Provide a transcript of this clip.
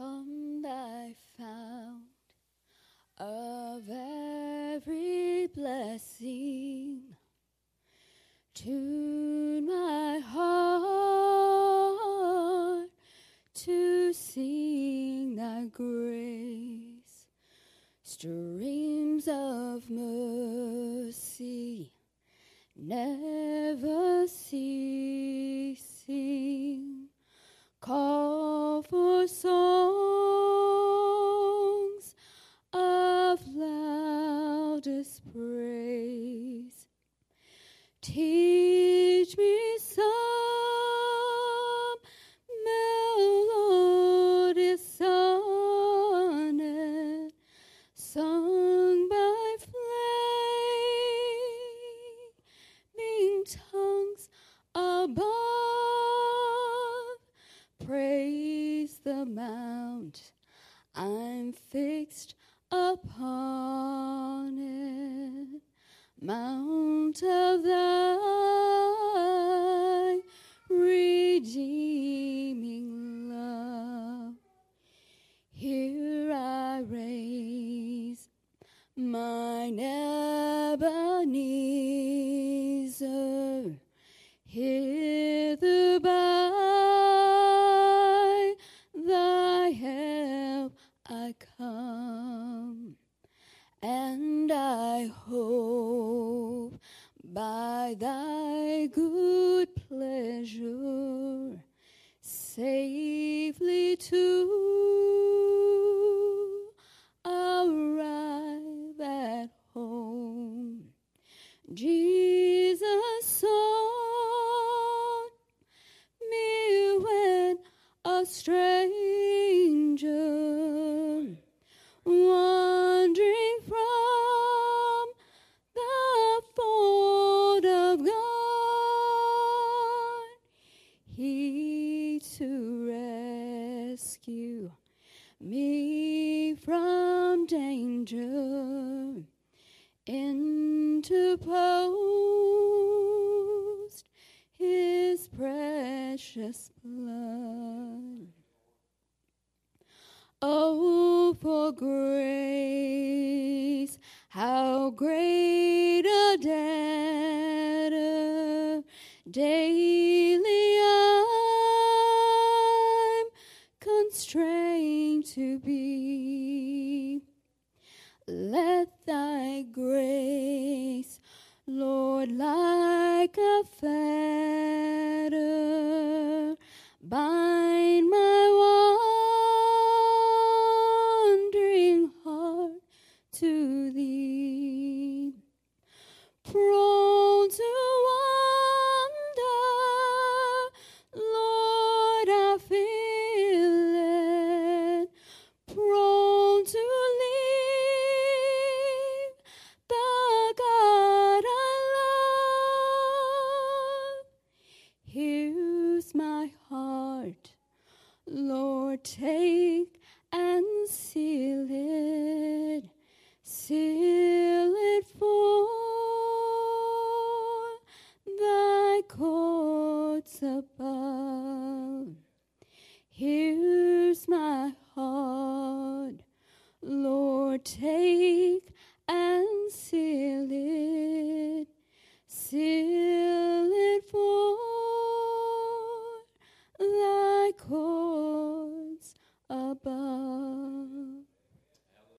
Come, thy fount of every blessing, tune my heart to sing thy grace. Streams of mercy never ceasing. Call for songs Teach me some melodious sonnet sung by flaming tongues above. Praise the mount I'm fixed upon it, mount of thy redeeming love. Here I raise mine Ebenezer, hither thy good pleasure safely to arrive at home. Jesus sought me when a stranger wandering rescue me from danger interposed his precious blood. Oh, for grace, how great a debtor daily to be. Let thy grace, Lord, like a fetter, bind my wandering heart to thee. heart. Lord, take and seal it, seal it for thy courts above. Here's my heart, Lord, take.